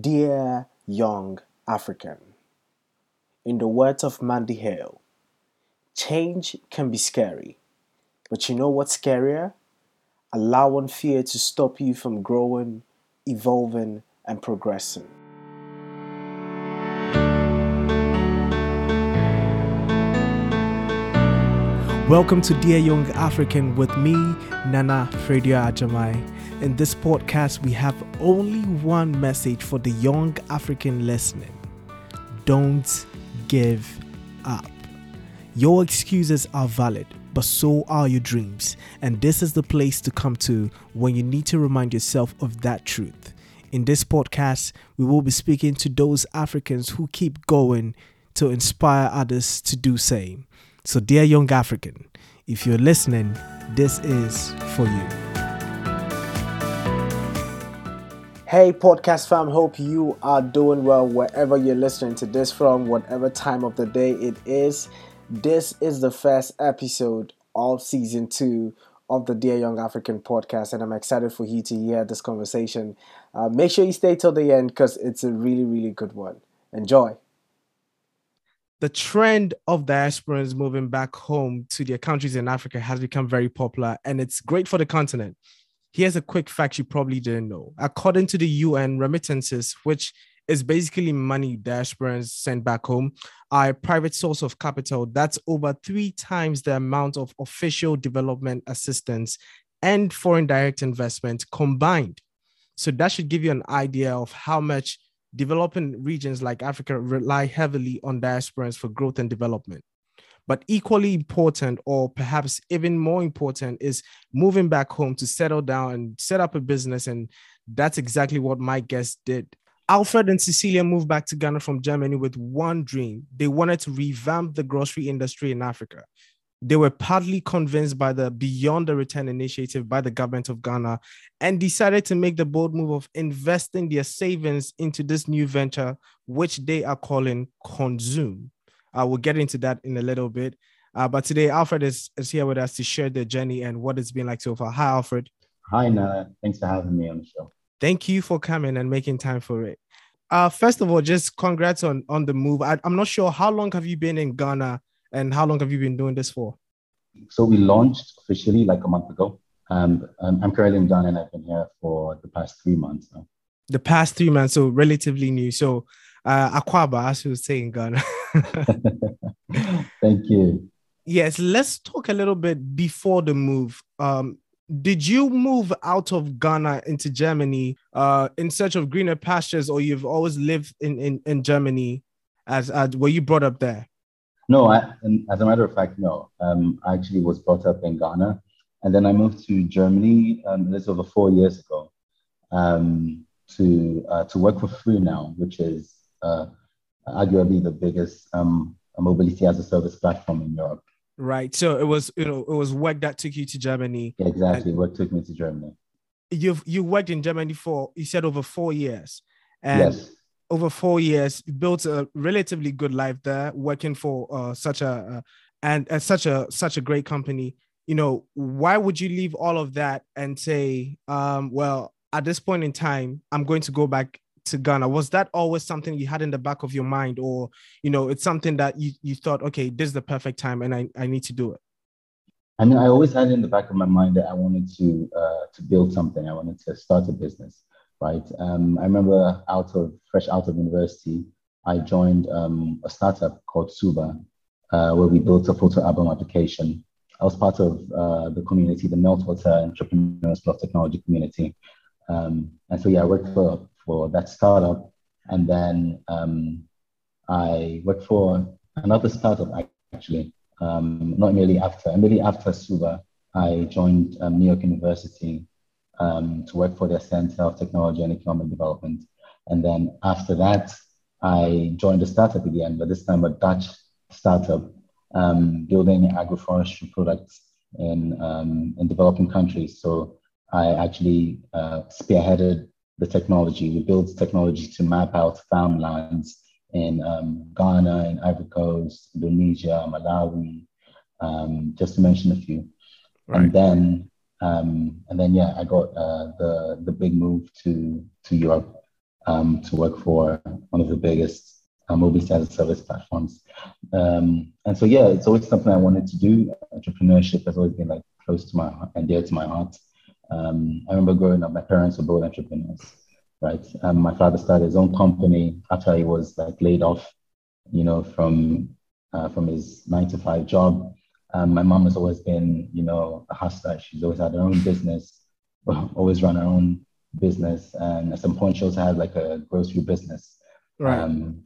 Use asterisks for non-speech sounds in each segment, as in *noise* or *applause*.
Dear young African, in the words of Mandy Hale, change can be scary, but you know what's scarier? Allowing fear to stop you from growing, evolving, and progressing. Welcome to Dear Young Afrikan with me, Nana Fredia Ajamai. In this podcast, we have only one message for the young African listening don't give up. Your excuses are valid, but so are your dreams. And this is the place to come to when you need to remind yourself of that truth. In this podcast, we will be speaking to those Africans who keep going to inspire others to do same. So, dear young African, if you're listening, this is for you. Hey, podcast fam, hope you are doing well wherever you're listening to this from, whatever time of the day it is. This is the first episode of season two of the Dear Young Afrikan podcast, and I'm excited for you to hear this conversation. Uh, make sure you stay till the end because it's a really, really good one. Enjoy the trend of diasporans moving back home to their countries in Africa has become very popular and it's great for the continent. Here's a quick fact you probably didn't know. According to the UN, remittances, which is basically money diasporans send back home, are a private source of capital that's over three times the amount of official development assistance and foreign direct investment combined. So that should give you an idea of how much developing regions like Africa rely heavily on diasporans for growth and development. But equally important, or perhaps even more important, is moving back home to settle down and set up a business. And that's exactly what my guest did. Alfred and Cecilia moved back to Ghana from Germany with one dream. They wanted to revamp the grocery industry in Africa. They were partly convinced by the Beyond the Return initiative by the government of Ghana and decided to make the bold move of investing their savings into this new venture, which they are calling Konzoom. Uh, we'll get into that in a little bit. Uh, but today, Alfred is, is here with us to share their journey and what it's been like so far. Hi, Alfred. Hi, Nana. Thanks for having me on the show. Thank you for coming and making time for it. Uh, first of all, just congrats on, on the move. I, I'm not sure how long have you been in Ghana and how long have you been doing this for? So we launched officially like a month ago. Um, I'm currently in Ghana and I've been here for the past three months now. The past three months, so relatively new. So uh, Akwaaba, as you were saying, Ghana. *laughs* *laughs* Thank you. Yes, let's talk a little bit before the move. Um, did you move out of Ghana into Germany uh, in search of greener pastures, or you've always lived in, in, in Germany as, as were you brought up there? No, I, as a matter of fact, no. Um, I actually was brought up in Ghana, and then I moved to Germany um, little over four years ago um, to uh, to work for FreeNow, which is uh, arguably the biggest um, mobility as a service platform in Europe. Right. So it was you know it was work that took you to Germany. Yeah, exactly. And work took me to Germany. You've you worked in Germany for you said over four years, and yes over four years, built a relatively good life there, working for uh, such a uh, and uh, such a such a great company. You know, why would you leave all of that and say, um, well, at this point in time, I'm going to go back to Ghana? Was that always something you had in the back of your mind, or you know, it's something that you you thought, okay, this is the perfect time, and I I need to do it. I mean, I always had in the back of my mind that I wanted to uh, to build something. I wanted to start a business right? Um, I remember out of fresh out of university, I joined um, a startup called Suba, uh, where we built a photo album application. I was part of uh, the community, the Meltwater Entrepreneurs Plus Technology community. Um, and so, yeah, I worked for, for that startup. And then um, I worked for another startup, actually, um, not immediately after. Immediately after Suba, I joined um, New York University um, to work for their Center of Technology and Economic Development. And then after that, I joined a startup again, but this time a Dutch startup um, building agroforestry products in, um, in developing countries. So I actually uh, spearheaded the technology. We built technology to map out farmlands in um, Ghana, in Ivory Coast, Indonesia, Malawi, um, just to mention a few. Right. And then um, and then yeah, I got uh, the the big move to to Europe um, to work for one of the biggest uh, mobility as a service platforms. Um, and so, yeah, it's always something I wanted to do. Entrepreneurship has always been like close to my heart and dear to my heart. Um, I remember growing up, my parents were both entrepreneurs, right? Um, my father started his own company after he was like laid off, you know, from uh, from his nine to five job. Um, my mom has always been, you know, a hustler. She's always had her own business, *laughs* always run her own business, and at some point she also had like a grocery business. Right. Um,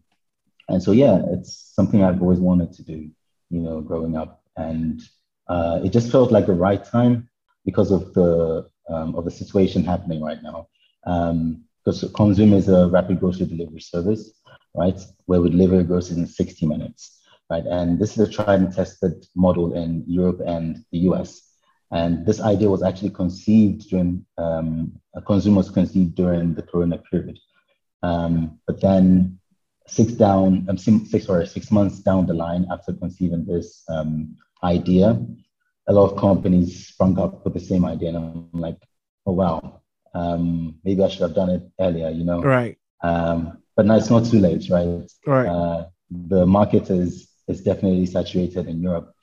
and so yeah, it's something I've always wanted to do, you know, growing up, and uh, it just felt like the right time because of the um, of the situation happening right now. Um, because Konzoom is a rapid grocery delivery service, right, where we deliver groceries in 60 minutes, right, and this is a tried and tested model in Europe and the US. And this idea was actually conceived during um, was conceived during the Corona period. Um, but then six down, um, six or six months down the line after conceiving this um, idea, a lot of companies sprung up with the same idea, and I'm like, oh wow, um, maybe I should have done it earlier, you know? Right. Um, but now it's not too late, right? Right. Uh, the market is is definitely saturated in Europe,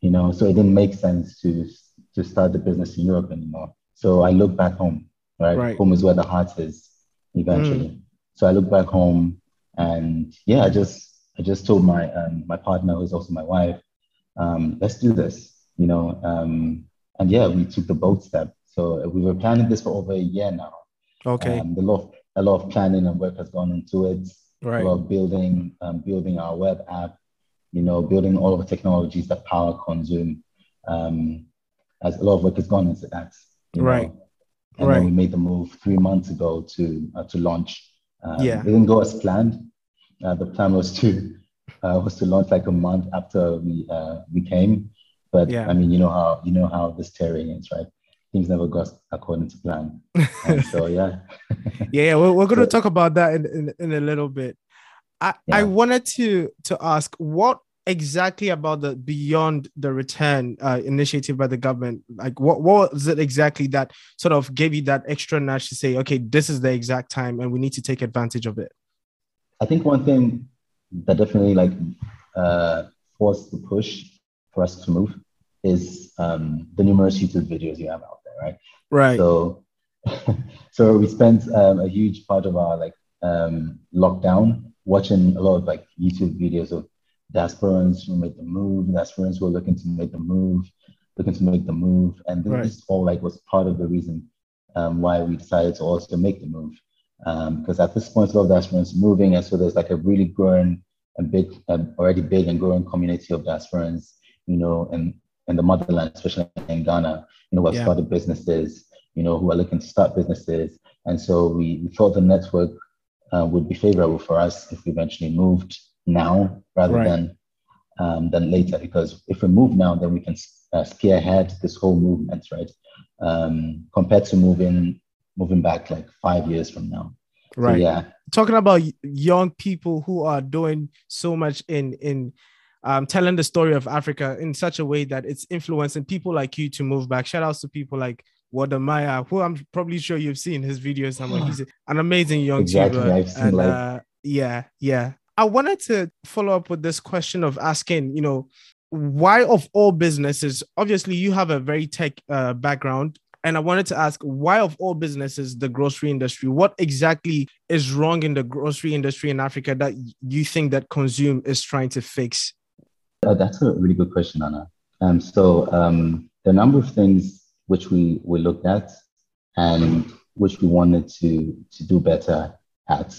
you know, so it didn't make sense to to start the business in Europe anymore. So I look back home, right? right. Home is where the heart is eventually. Mm. So I look back home and yeah, I just I just told my um, my partner, who's also my wife, um, let's do this, you know. Um, and yeah, we took the bold step. So we were planning this for over a year now. Okay. Um, a lot of a lot of planning and work has gone into it. Right. A lot of building um, building our web app, you know, building all of the technologies that power Konzoom. Um, as a lot of work has gone into that. right. Know? And right. then we made the move three months ago to uh, to launch. Um, yeah. It didn't go as planned. Uh, the plan was to *laughs* uh, was to launch like a month after we uh, we came, but yeah. I mean, you know how you know how this terrain is, right? Things never go according to plan. *laughs* so yeah. *laughs* yeah, yeah, we're, we're going to talk about that in, in, in a little bit. I, yeah. I wanted to to ask what exactly about the beyond the return uh, initiative by the government? Like what, what was it exactly that sort of gave you that extra nudge to say okay this is the exact time and we need to take advantage of it? I think one thing that definitely like uh, forced the push for us to move is um, the numerous youtube videos you have out there right? Right. So *laughs* so we spent um, a huge part of our like um, lockdown watching a lot of like youtube videos of diasporans who made the move, diasporans who are looking to make the move, looking to make the move. And this right. all like was part of the reason um, why we decided to also make the move. Um, because at this point, a lot of diasporans moving, and so there's like a really growing and big, um, already big and growing community of diasporans, you know, in, in the motherland, especially in Ghana, you know, who have yeah. started businesses, you know, who are looking to start businesses. And so we, we thought the network uh, would be favorable for us if we eventually moved now rather right. than um, than later. Because if we move now, then we can uh, spearhead this whole movement, right? Um, compared to moving moving back like five years from now. Right. So, yeah. Talking about young people who are doing so much in in um, telling the story of Africa in such a way that it's influencing people like you to move back. Shout outs to people like Wode Maya, who I'm probably sure you've seen his videos. I'm he's an amazing young exactly. And, like uh, yeah, yeah. I wanted to follow up with this question of asking, you know, why of all businesses, obviously you have a very tech uh, background. And I wanted to ask why of all businesses, the grocery industry, what exactly is wrong in the grocery industry in Africa that you think that Konzoom is trying to fix? Uh, that's a really good question, Anna. Um, so um, the number of things which we, we looked at and which we wanted to, to do better at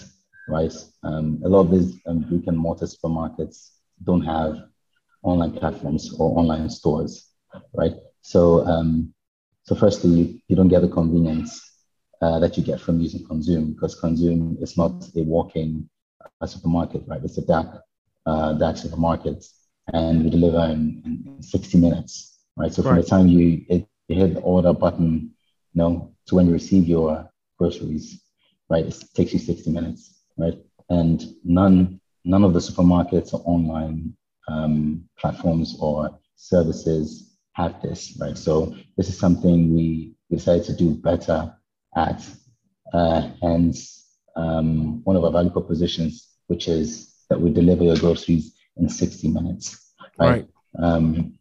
right? Um, a lot of these um, brick and mortar supermarkets don't have online platforms or online stores, right? So, um, so firstly, you, you don't get the convenience uh, that you get from using Konzoom because Konzoom is not a walk-in uh, supermarket, right? It's a dark, uh, dark supermarket, and we deliver in, in 60 minutes, right? So from the time you, it, you hit the order button, you know, to when you receive your groceries, right? It takes you 60 minutes right? And none none of the supermarkets or online um, platforms or services have this, right? So this is something we decided to do better at. Uh, hence, um, one of our value propositions, which is that we deliver your groceries in 60 minutes. Right. right. Um,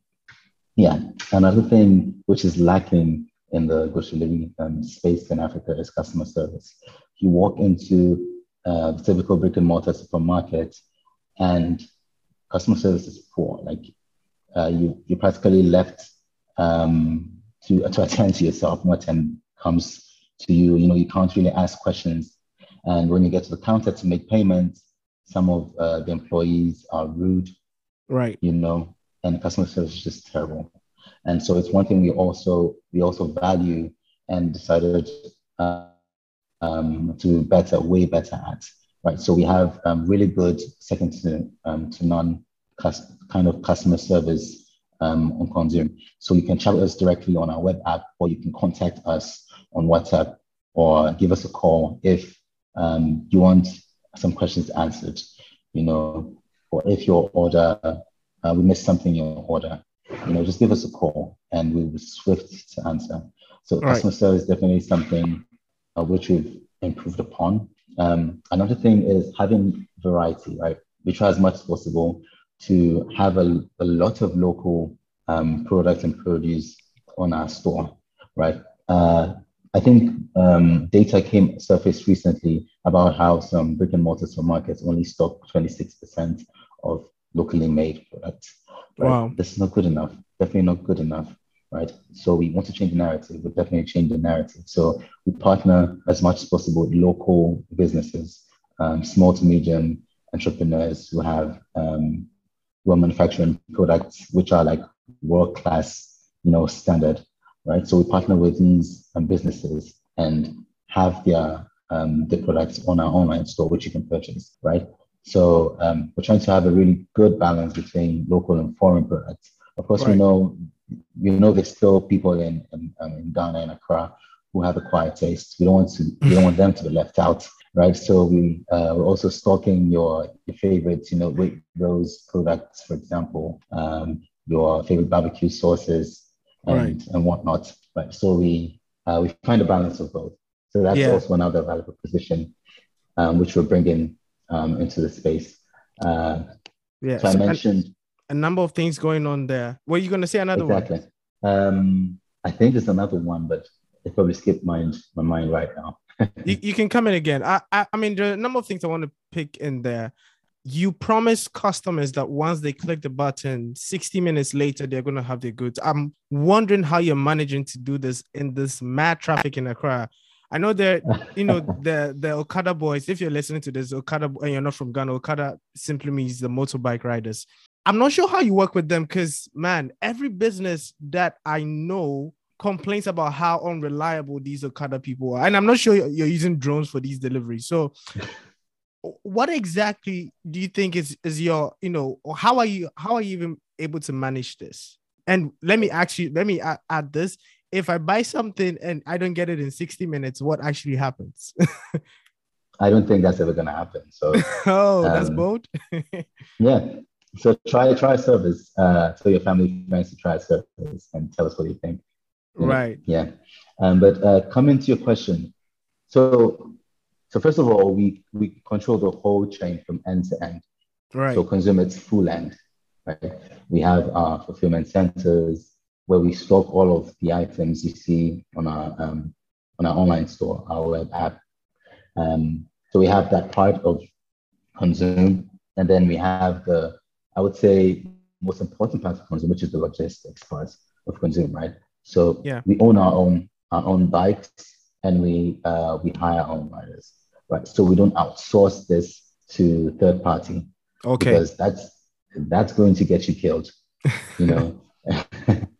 yeah. Another thing which is lacking in the grocery delivery um, space in Africa is customer service. You walk into uh, typical brick and mortar supermarket, and customer service is poor. Like uh, you, you practically left um, to *laughs* to attend to yourself. No attend comes to you. You know, you can't really ask questions. And when you get to the counter to make payments, some of uh, the employees are rude. Right. You know, and customer service is just terrible. And so it's one thing we also we also value and decided uh, um, to better, way better at. Right. So we have um, really good second to um, to none kind of customer service um, on Konzoom. So you can chat with us directly on our web app, or you can contact us on WhatsApp, or give us a call if um, you want some questions answered. You know, or if your order uh, we missed something in your order, you know, just give us a call and we will be swift to answer. So All customer right. service is definitely something uh, which we've improved upon. Um, another thing is having variety, right? We try as much as possible to have a, a lot of local um, products and produce on our store, right? Uh, I think um, data came surfaced recently about how some brick and mortar supermarkets only stock 26% of locally made products. Right? Wow. This is not good enough. Definitely not good enough. Right. So we want to change the narrative. We definitely change the narrative. So we partner as much as possible with local businesses, um, small to medium entrepreneurs who have um, who are manufacturing products which are like world class, you know, standard. Right. So we partner with these um, businesses and have their um, the products on our online store, which you can purchase. Right. So um, we're trying to have a really good balance between local and foreign products. Of course, right. we know we know there's still people in in, um, in Ghana and Accra who have a quiet taste. We don't want to we don't want them to be left out, right? So we uh, we're also stocking your your favorites, you know, with those products, for example, um, your favorite barbecue sauces and right. and whatnot. Right. So we uh, we find a balance of both. So that's yeah. also another valuable position, um, which we're bringing um, into the space. Uh, yeah. So, so I mentioned a number of things going on there. Were you going to say another exactly. one? Um, I think there's another one, but it probably skipped my my mind right now. *laughs* you, you can come in again. I, I I mean, there are a number of things I want to pick in there. You promise customers that once they click the button, 60 minutes later, they're going to have their goods. I'm wondering how you're managing to do this in this mad traffic in Accra. I know that *laughs* you know the the Okada boys. If you're listening to this, Okada and you're not from Ghana, Okada simply means the motorbike riders. I'm not sure how you work with them because man, every business that I know complains about how unreliable these Okada people are, and I'm not sure you're using drones for these deliveries. So, *laughs* what exactly do you think is is your you know, or how are you how are you even able to manage this? And let me actually let me add, add this: if I buy something and I don't get it in 60 minutes, what actually happens? *laughs* I don't think that's ever gonna happen. So *laughs* oh, um, that's bold. *laughs* yeah. So try try a service. Uh, tell your family friends to try a service and tell us what you think. You right. Know? Yeah. Um, but uh, coming to your question, so so first of all, we we control the whole chain from end to end. Right. So Konzoom its full end. Right. We have our fulfillment centers, where we stock all of the items you see on our um, on our online store, our web app. Um, so we have that part of Konzoom, and then we have the I would say most important part of Konzoom, which is the logistics part of Konzoom, right? So yeah. we own our own our own bikes, and we uh, we hire our own riders, right? So we don't outsource this to third party, okay? Because that's that's going to get you killed, you know. *laughs* *laughs*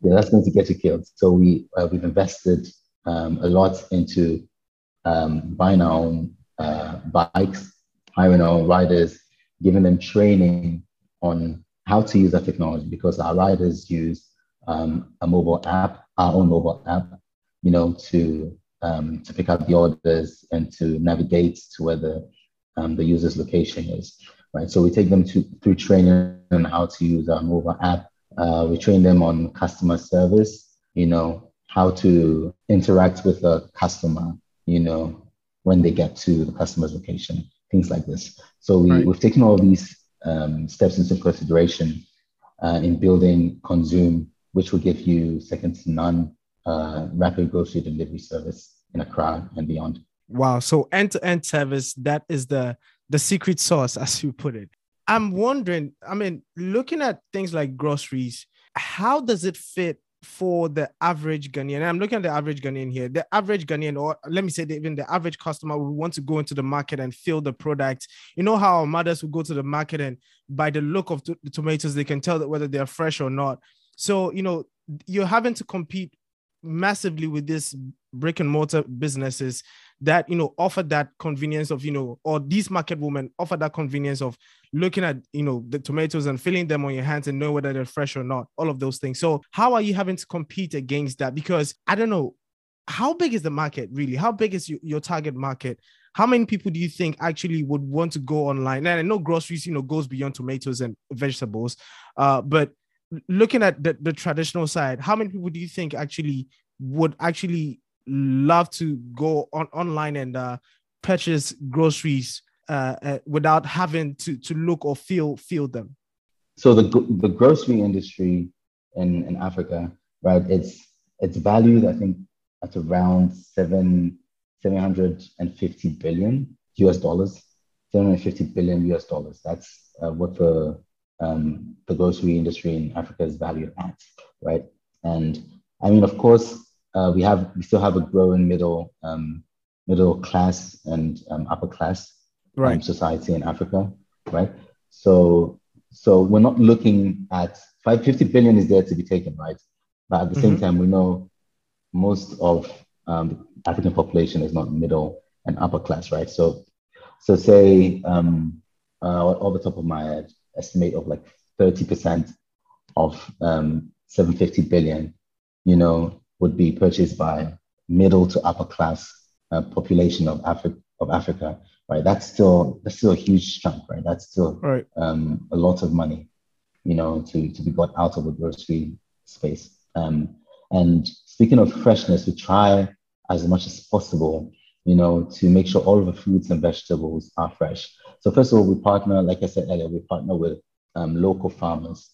yeah, that's going to get you killed. So we uh, we've invested um, a lot into um, buying our own uh, bikes, hiring our own riders, giving them training on how to use that technology because our riders use um, a mobile app, our own mobile app, you know, to um, to pick up the orders and to navigate to where the um, the user's location is. Right. So we take them to through training on how to use our mobile app uh, we train them on customer service, you know, how to interact with a customer, you know, when they get to the customer's location, things like this. So we, right. we've taken all these um, steps into consideration uh, in building Konzoom, which will give you second to none uh, rapid grocery delivery service in Accra and beyond. Wow. So end to end service, that is the the secret sauce, *laughs* as you put it. I'm wondering, I mean, looking at things like groceries, how does it fit for the average Ghanaian? I'm looking at the average Ghanaian here. The average Ghanaian, or let me say, even the average customer, will want to go into the market and feel the product. You know how our mothers will go to the market and by the look of the tomatoes, they can tell that whether they're fresh or not. So, you know, you're having to compete massively with these brick and mortar businesses that you know offer that convenience of you know or these market women offer that convenience of looking at you know the tomatoes and feeling them on your hands and know whether they're fresh or not all of those things. So how are you having to compete against that? Because i don't know how big is the market really? How big is your, your target market? How many people do you think actually would want to go online? And i know groceries you know goes beyond tomatoes and vegetables uh, but looking at the, the traditional side how many people do you think actually would actually love to go on online and uh, purchase groceries uh, uh, without having to to look or feel feel them. So the the grocery industry in, in Africa, right? It's it's valued, I think, at around seven seven hundred and fifty billion US dollars. Seven hundred fifty billion US dollars. That's uh, what the um, the grocery industry in Africa is valued at, right? And I mean, of course, uh, we have we still have a growing middle um, middle class and um, upper class um, right. society in Africa, right? So so we're not looking at 550 billion is there to be taken, right? But at the mm-hmm. same time, we know most of um, African population is not middle and upper class, right? So so say um, uh, off the top of my head, estimate of like 30% of um, 750 billion, you know, would be purchased by middle to upper class uh, population of Africa of Africa, right? That's still that's still a huge chunk, right? That's still right. um, a lot of money, you know, to to be got out of the grocery space. Um, and speaking of freshness, we try as much as possible, you know, to make sure all of the fruits and vegetables are fresh. So first of all, we partner, like I said earlier, we partner with um, local farmers,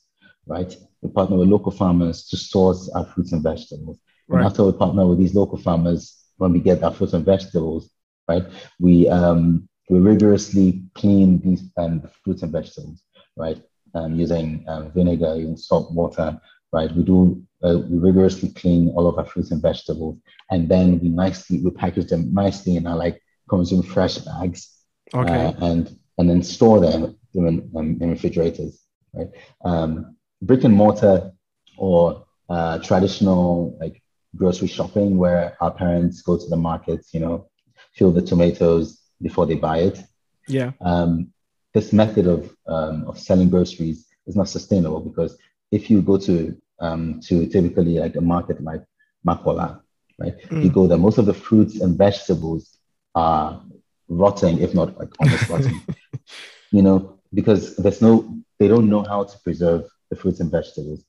right? We partner with local farmers to source our fruits and vegetables. Right. And after we partner with these local farmers, when we get our fruits and vegetables, right, we um, we rigorously clean these um, fruits and vegetables, right, um, using um, vinegar, using salt water, right. We do uh, we rigorously clean all of our fruits and vegetables, and then we nicely we package them nicely in our like Konzoom fresh bags, okay, uh, and and then store them in, um, in refrigerators, right. Um, brick and mortar or uh, traditional like grocery shopping where our parents go to the markets, you know, feel the tomatoes before they buy it. Yeah. Um, this method of um, of selling groceries is not sustainable because if you go to um, to typically like a market like Makola, right? Mm. You go there, most of the fruits and vegetables are rotting, if not like almost rotting. *laughs* You know, because there's no, they don't know how to preserve the fruits and vegetables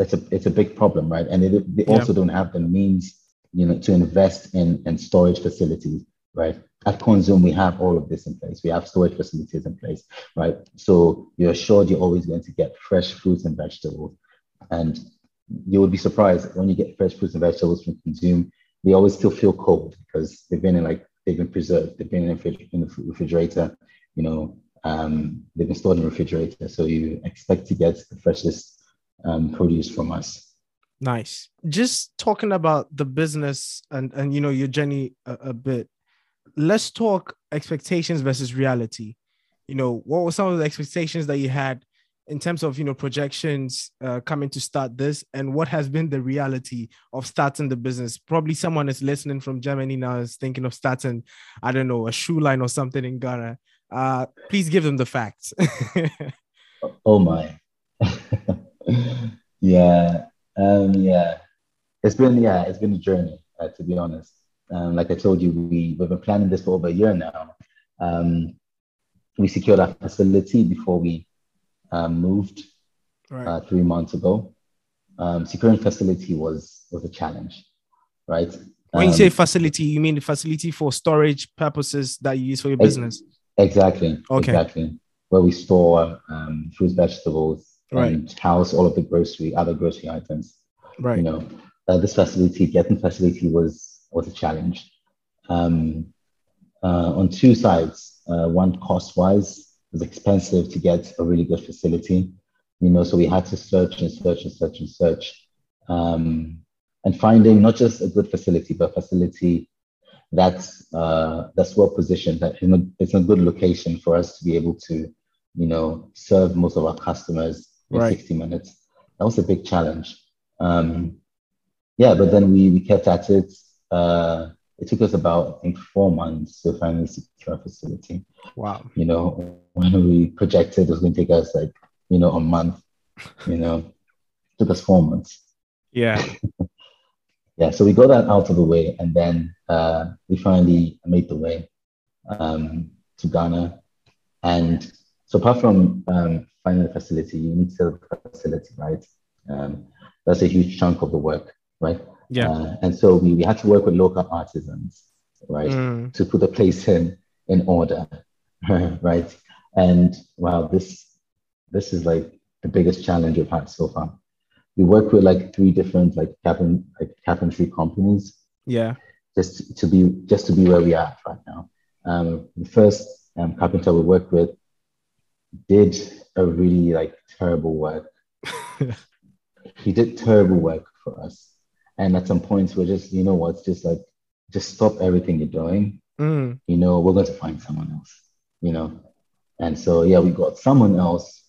it's a it's a big problem, right? And it, they also yeah. don't have the means, you know, to invest in in storage facilities, right? At Konzoom, we have all of this in place. We have storage facilities in place, right? So you're assured you're always going to get fresh fruits and vegetables, and you would be surprised when you get fresh fruits and vegetables from Konzoom. They always still feel cold because they've been in like they've been preserved. They've been in, the refrigerator, you know. Um, they've been stored in the refrigerator, so you expect to get the freshest um, produce from us. Nice. Just talking about the business and and you know your journey a, a bit. Let's talk expectations versus reality. You know, what were some of the expectations that you had in terms of you know projections uh, coming to start this and what has been the reality of starting the business probably someone is listening from germany now is thinking of starting i don't know a shoe line or something in ghana uh, please give them the facts *laughs* oh my *laughs* yeah, um, yeah. It's been yeah, it's been a journey uh, to be honest. Um, like I told you, we we've been planning this for over a year now. Um, we secured our facility before we um, moved right. uh, three months ago. Um, securing facility was was a challenge, right? When you say um, facility, you mean the facility for storage purposes that you use for your business? Exactly. Okay. Exactly. Where we store um, fruits, vegetables, right. and house all of the grocery, other grocery items. Right. You know, uh, this facility, getting facility was was a challenge. Um, uh, on two sides, uh, one cost wise, was expensive to get a really good facility. You know, so we had to search and search and search and search. Um, and finding not just a good facility, but a facility that's uh, that's well positioned, that in a, it's a good location for us to be able to, you know, serve most of our customers in right. 60 minutes. That was a big challenge. Um, yeah, but then we, we kept at it. Uh, it took us about I think four months to finally secure a facility. Wow. You know, when we projected it was going to take us like, you know, a month, you know, it took us four months. Yeah. *laughs* yeah, so we got that out of the way, and then uh, we finally made the way um, to Ghana. And so, apart from um, finding a facility, you need to up a facility, right? Um, that's a huge chunk of the work, right? Yeah. Uh, and so we, we had to work with local artisans, right, mm. to put the place in in order, *laughs* right? And wow, this this is like the biggest challenge we've had so far we work with like three different like cabin like carpentry companies. Yeah. Just to be just to be where we are right now. Um, the first um, carpenter we worked with did a really like terrible work. *laughs* he did terrible work for us, and at some points we're just you know what, just like just stop everything you're doing. Mm. You know, we're going to find someone else. You know, and so yeah, we got someone else,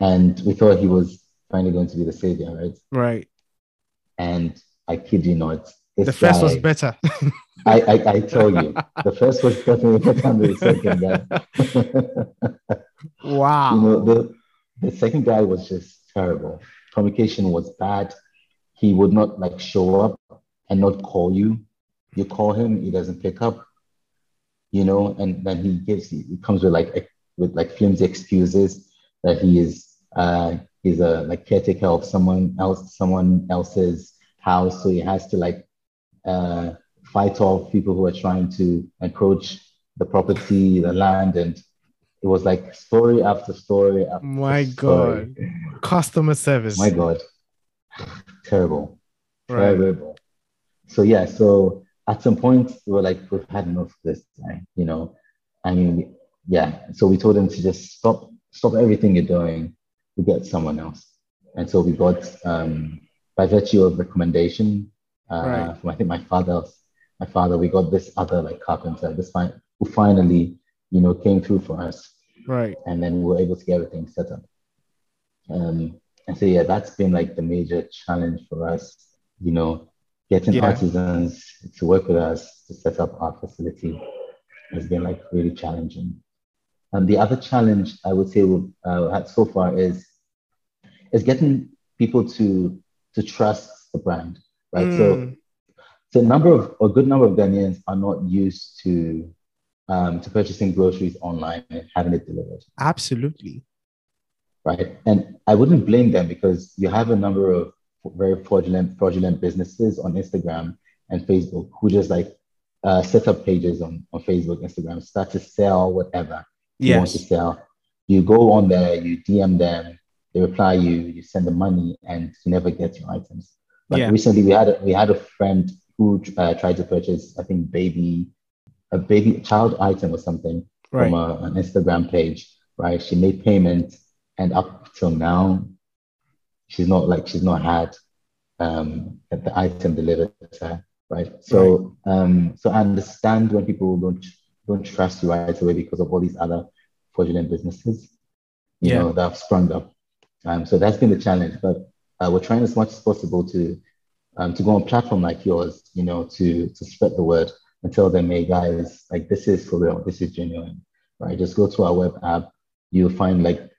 and we thought he was finally going to be the savior, right? Right. And I kid you not, the first guy, was better. *laughs* I, I, I tell you, the first was definitely better than the second guy. *laughs* wow. You know, the, the second guy was just terrible. Communication was bad. He would not like show up and not call you. You call him, he doesn't pick up. You know, and then he gives he comes with like with like flimsy excuses that he is uh, he's a like caretaker of someone else, someone else's house, so he has to like uh, fight off people who are trying to encroach the property, the land, and it was like story after story after My story. God, customer service. My God, terrible, right. terrible. So yeah, so at some point we were like, we've had enough of this time, you know. I mean, yeah. So we told him to just stop, stop everything you're doing, We get someone else. And so we got, um, by virtue of recommendation uh, right. from I think my father, my father, we got this other like carpenter, this fine, who finally, you know, came through for us. Right. And then we were able to get everything set up. Um, and so yeah, that's been like the major challenge for us, you know, getting yeah. artisans to work with us to set up our facility has been like really challenging. And the other challenge I would say we've uh, had so far is is getting people to to trust the brand, right? Mm. So, hmm. so a number of a good number of Ghanaians are not used to um, to purchasing groceries online and having it delivered. Absolutely. Right, and I wouldn't blame them because you have a number of very fraudulent fraudulent businesses on Instagram and Facebook who just like uh, set up pages on, on Facebook, Instagram, start to sell whatever yes. you want to sell. You go on there, you DM them, they reply you, you send the money, and you never get your items. But yeah. recently, we had a, we had a friend who uh, tried to purchase, I think, baby a baby child item or something right. from a, an Instagram page. Right? She made payment, and up till now, she's not like she's not had um, the item delivered to her. Right? So right. Um, so I understand when people don't don't trust you right away because of all these other fraudulent businesses, you yeah. know, that have sprung up. Um, so that's been the challenge. But uh, we're trying as much as possible to um, to go on a platform like yours, you know, to to spread the word and tell them, hey guys, like this is for real, this is genuine, right? Just go to our web app, you'll find like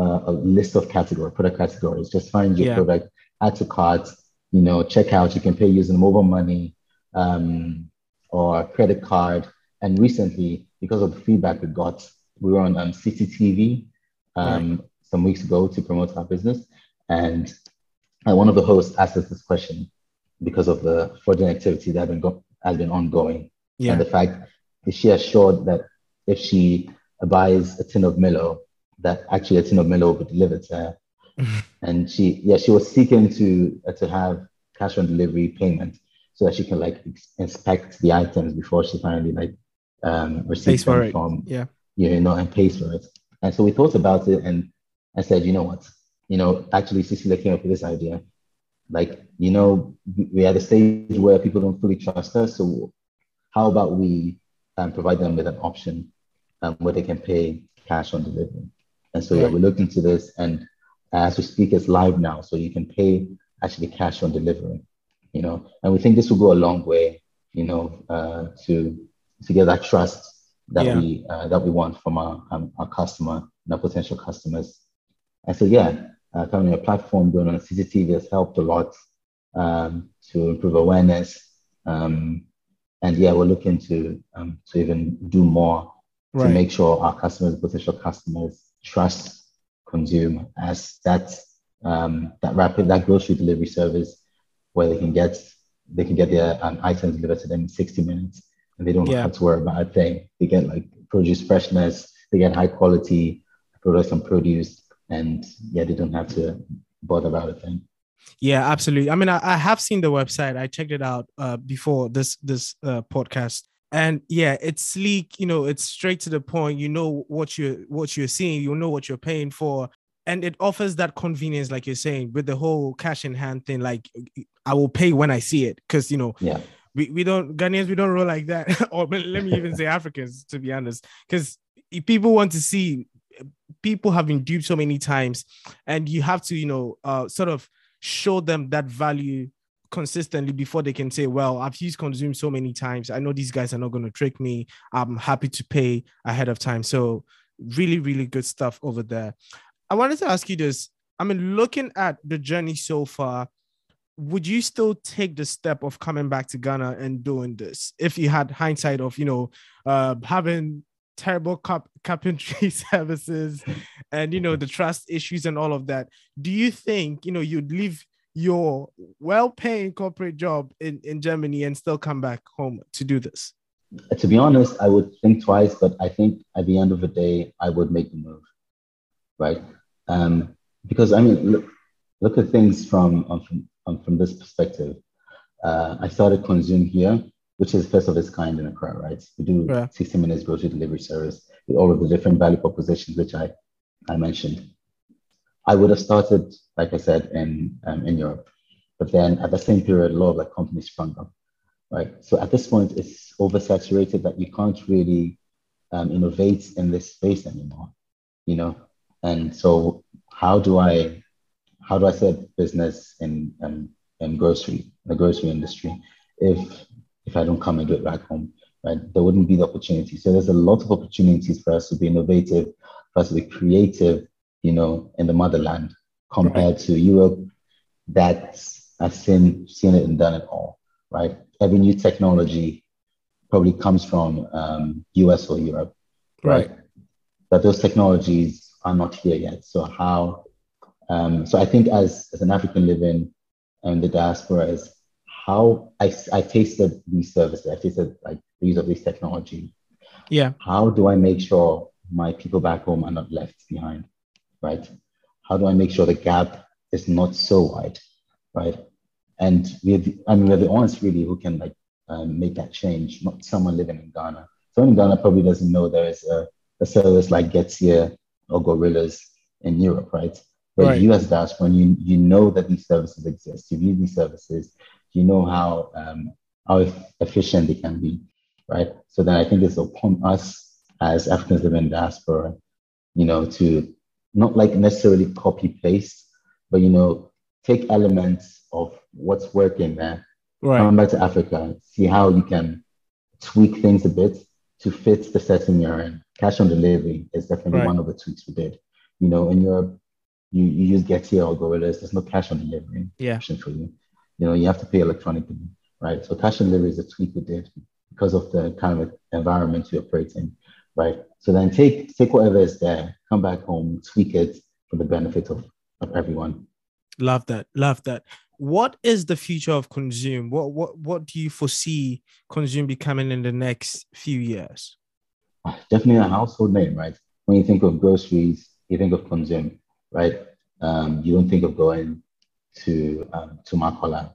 uh, a list of category, product categories. Just find your yeah. product, add to cart, you know, check out. You can pay using mobile money um, or credit card. And recently, because of the feedback we got, we were on um, CCTV um, right. some weeks ago to promote our business. And uh, one of the hosts asked us this question because of the fraudulent activity that been go- has been ongoing. Yeah. And the fact is she assured that if she buys a tin of Milo, that actually a tin of Milo will be delivered to her. *laughs* and she, yeah, she was seeking to uh, to have cash on delivery payment so that she can like inspect the items before she finally like um, receives them from yeah you know and pays for it. And so we thought about it and I said, you know what, you know, actually Cecilia came up with this idea. Like, you know, we're at a stage where people don't fully trust us. So how about we um, provide them with an option um, where they can pay cash on delivery? And so yeah, we looked into this and as we speak, it's live now. So you can pay actually cash on delivery, you know, and we think this will go a long way, you know, uh, to to get that trust that yeah. we uh, that we want from our um, our customer and our potential customers. And so yeah, uh, coming a platform going on CCTV has helped a lot um, to improve awareness. Um, and yeah, we're looking to um, to even do more right. to make sure our customers, potential customers, trust Konzoom as that um, that rapid that grocery delivery service where they can get they can get their um, items delivered to them in 60 minutes and they don't yeah. have to worry about a thing. They get like produce freshness, they get high quality products and produce, and yeah, they don't have to bother about a thing. Yeah, absolutely. I mean, I, I have seen the website. I checked it out uh, before this this uh, podcast, and yeah, it's sleek. You know, it's straight to the point. You know what you're what you're seeing. You know what you're paying for, and it offers that convenience, like you're saying, with the whole cash in hand thing. Like, I will pay when I see it, because you know. Yeah. We, we don't Ghanaians we don't roll like that *laughs* or let me even say Africans to be honest because people want to see people have been duped so many times and you have to you know uh, sort of show them that value consistently before they can say well i've used Konzoom so many times. I know these guys are not going to trick me. I'm happy to pay ahead of time. So really really good stuff over there. I wanted to ask you this. I mean looking at the journey so far would you still take the step of coming back to ghana and doing this? If you had hindsight of you know uh, having terrible carpentry *laughs* services and you know the trust issues and all of that do you think you know you'd leave your well-paying corporate job in, in germany and still come back home to do this to be honest i would think twice but i think at the end of the day i would make the move right um, because i mean look, look at things from, um, from, um, from this perspective uh, i started Konzoom here which is first of its kind in Accra, right? We do yeah. 60 minutes grocery delivery service with all of the different value propositions which I, I mentioned. I would have started, like I said, in um, in Europe, but then at the same period, a lot of like companies sprung up, right? So at this point, it's oversaturated that you can't really um, innovate in this space anymore, you know. And so, how do I how do I set business in um, in grocery the grocery industry if if I don't come and do it back home, right? There wouldn't be the opportunity. So there's a lot of opportunities for us to be innovative, for us to be creative, you know, in the motherland compared to Europe that has seen, seen it and done it all, right? Every new technology probably comes from um, US or Europe, right? right? But those technologies are not here yet. So how, um, so I think as, as an African living in the diaspora is how I, I tasted these services, I tasted like the use of this technology. Yeah. How do I make sure my people back home are not left behind? Right. How do I make sure the gap is not so wide? Right. And we have, I mean, we're the ones really who can like um, make that change, not someone living in Ghana. Someone in Ghana probably doesn't know there is a, a service like Getir or Gorillas in Europe, right? But right. you as diaspora, you, you know that these services exist. You've used these services you know how um, how efficient they can be, right? So then I think it's upon us as Africans living in diaspora, you know, to not like necessarily copy paste, but you know, take elements of what's working there, right. come back to Africa, see how you can tweak things a bit to fit the setting you're in. Cash on delivery is definitely right. one of the tweaks we did. You know, in Europe, you, you use Getir or Gorillas, there's no cash on delivery yeah. option for you you know, you have to pay electronically, right? So cash on delivery is a tweak we did because of the kind of environment we operate in, right? So then take take whatever is there, come back home, tweak it for the benefit of, of everyone. Love that. Love that. what is the future of Konzoom? What what what do you foresee Konzoom becoming in the next few years? Definitely a household name, right? When you think of groceries, you think of Konzoom, right? Um, you don't think of going to um, to Makola,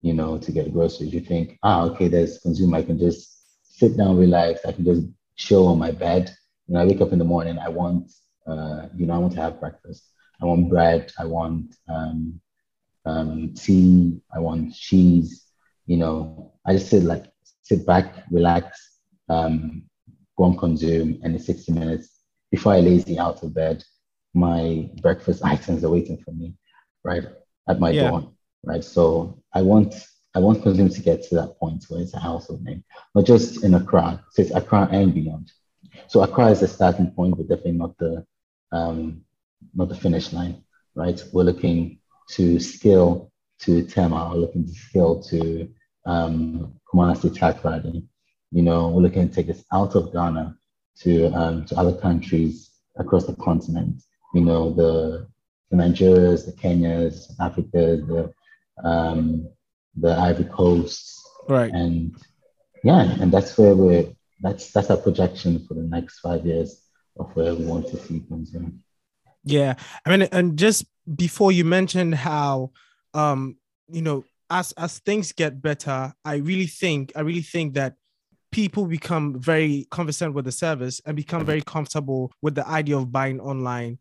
you know, to get groceries. You think, ah, okay, there's Konzoom. I can just sit down, relax. I can just chill on my bed. You know, I wake up in the morning. I want, uh, you know, I want to have breakfast. I want bread. I want um, um, tea. I want cheese. You know, I just sit like sit back, relax, um, go and consume, and in 60 minutes before I lazy out of bed, my breakfast *laughs* items are waiting for me, right at my yeah. door, right? So I want I want Konzoom to get to that point where it's a household name, not just in Accra, so it's Accra and beyond. So Accra is the starting point, but definitely not the um, not the finish line, right? We're looking to scale to Tema, we're looking to scale to um, Kumasi Takoradi. You know, we're looking to take this out of Ghana to um, to other countries across the continent. You know, the the Nigerias, the Kenyas, Africa, the um, the Ivory Coast, right? And yeah, and that's where we're. That's that's our projection for the next five years of where we want to see Konzoom. Yeah, I mean, and just before you mentioned how, um, you know, as as things get better, I really think I really think that people become very conversant with the service and become very comfortable with the idea of buying online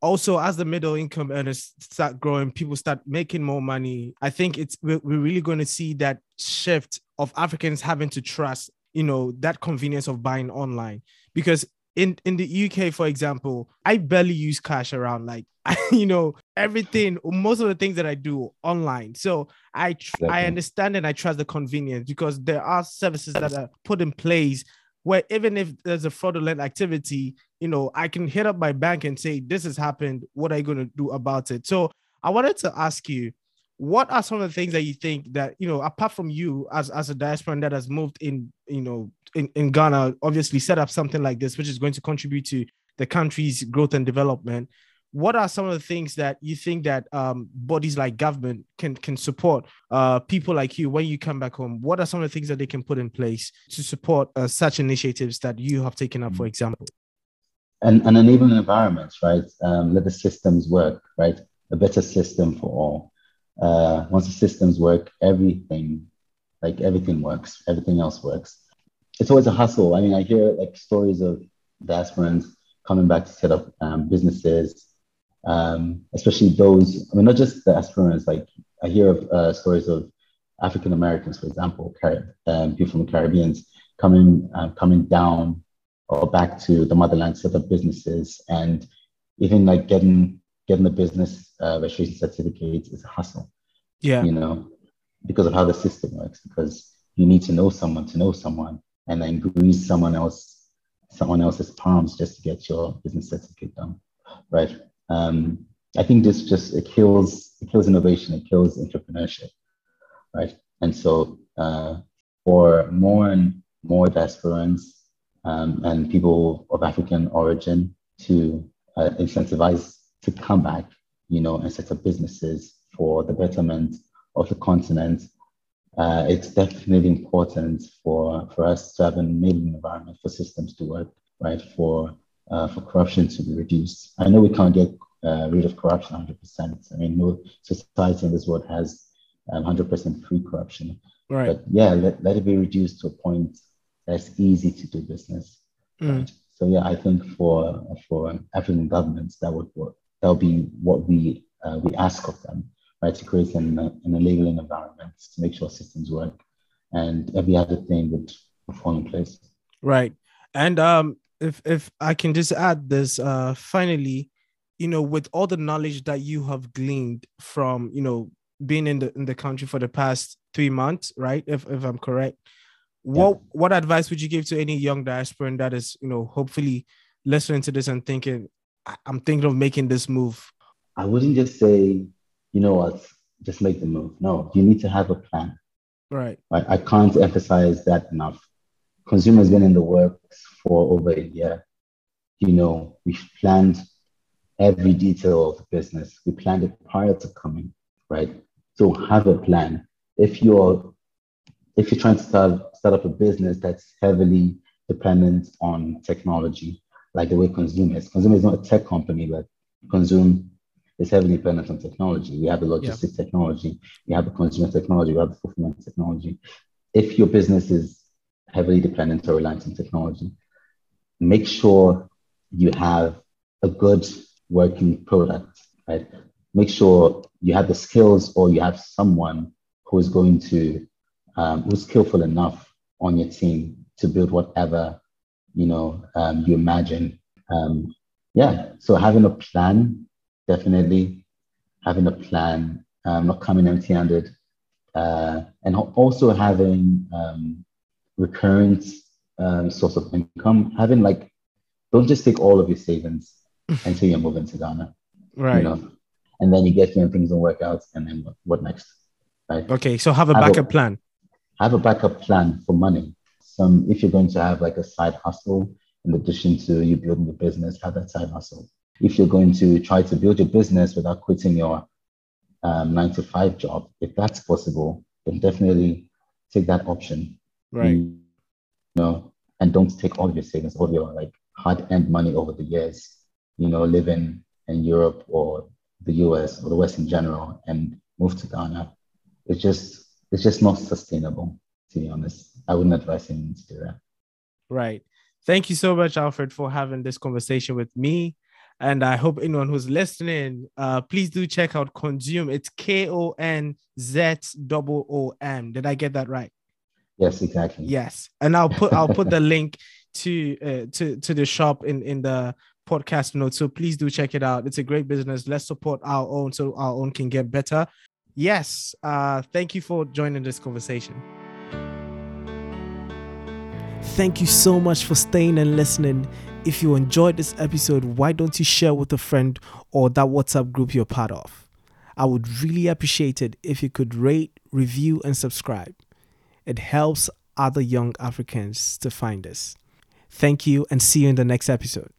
also as the middle income earners start growing people start making more money i think it's we're, we're really going to see that shift of africans having to trust you know that convenience of buying online because in in the UK, for example, I barely use cash around. Like, *laughs* you know, everything, most of the things that I do online. So I tr- I understand and I trust the convenience because there are services that are put in place where even if there's a fraudulent activity, you know, I can hit up my bank and say, "This has happened. What are you going to do about it?" So I wanted to ask you, what are some of the things that you think that you know apart from you as as a diasporan that has moved in you know in, in ghana obviously set up something like this which is going to contribute to the country's growth and development what are some of the things that you think that um, bodies like government can can support uh, people like you when you come back home what are some of the things that they can put in place to support uh, such initiatives that you have taken up for example and an enabling environment right um, let the systems work right a better system for all uh, once the systems work, everything, like everything works, everything else works. It's always a hustle. I mean, I hear like stories of diasporans coming back to set up um, businesses, um, especially those, I mean, not just the diasporans, like I hear of uh, stories of African Americans, for example, Car- um, people from the Caribbeans coming, uh, coming down or back to the motherland, set up businesses and even like getting getting the business uh, registration certificate is a hustle. Yeah. You know, because of how the system works, because you need to know someone to know someone and then grease someone else, someone else's palms just to get your business certificate done. Right. Um, I think this just it kills it kills innovation, it kills entrepreneurship. Right. And so uh, for more and more diasporans um, and people of African origin to uh, incentivize to come back, you know, and set up businesses for the betterment of the continent. Uh, it's definitely important for, for us to have an enabling environment for systems to work, right? For uh, for corruption to be reduced. I know we can't get uh, rid of corruption 100%. I mean, no society in this world has um, 100% free corruption. Right. But yeah, let, let it be reduced to a point that's easy to do business. Mm. Right? So yeah, I think for for African governments that would work that'll be what we uh, we ask of them, right? To create an, an enabling environment to make sure systems work, and every other thing would fall in place. Right, and um, if if I can just add this, uh, finally, you know, with all the knowledge that you have gleaned from, you know, being in the in the country for the past three months, right? If if I'm correct, what yeah. what advice would you give to any young diasporan that is, you know, hopefully listening to this and thinking, I'm thinking of making this move? I wouldn't just say, you know what, just make the move. No, you need to have a plan. Right. I, I can't emphasize that enough. Konzoom's been in the works for over a year. You know, we've planned every detail of the business. We planned it prior to coming, right? So have a plan. If you're if you're trying to start start up a business that's heavily dependent on technology, like the way Konzoom is. Konzoom is not a tech company, but Konzoom is heavily dependent on technology. We have the logistics yeah. technology, we have the consumer technology, we have the fulfillment technology. If your business is heavily dependent or reliant on technology, make sure you have a good working product, right? Make sure you have the skills or you have someone who is going to, um, who's skillful enough on your team to build whatever, you know, um, you imagine. Um, yeah, so having a plan, definitely having a plan, um, not coming empty-handed, uh, and also having um, recurrent um, source of income, having like, don't just take all of your savings *laughs* until you're moving to Ghana. Right. You know, and then you get here and things don't work out, and then what, what next? Right. Okay, so have a have backup a, plan. Have a backup plan for money. Some, if you're going to have like a side hustle in addition to you building your business, have that side hustle. If you're going to try to build your business without quitting your um, nine to five job, if that's possible, then definitely take that option. Right. You know, and don't take all of your savings, all your like hard-earned money over the years. You know, living in Europe or the US or the West in general and move to Ghana. It's just it's just not sustainable, to be honest. I wouldn't advise anyone to do that. Right. Thank you so much, Alfred, for having this conversation with me. And I hope anyone who's listening, uh, please do check out Konzoom. It's K O N Z O O M. Did I get that right? Yes, exactly. Yes, and I'll put I'll put the *laughs* link to uh, to to the shop in in the podcast notes. So please do check it out. It's a great business. Let's support our own so our own can get better. Yes. Uh, thank you for joining this conversation. Thank you so much for staying and listening. If you enjoyed this episode, why don't you share with a friend or that WhatsApp group you're part of? I would really appreciate it if you could rate, review, and subscribe. It helps other young Africans to find us. Thank you and see you in the next episode.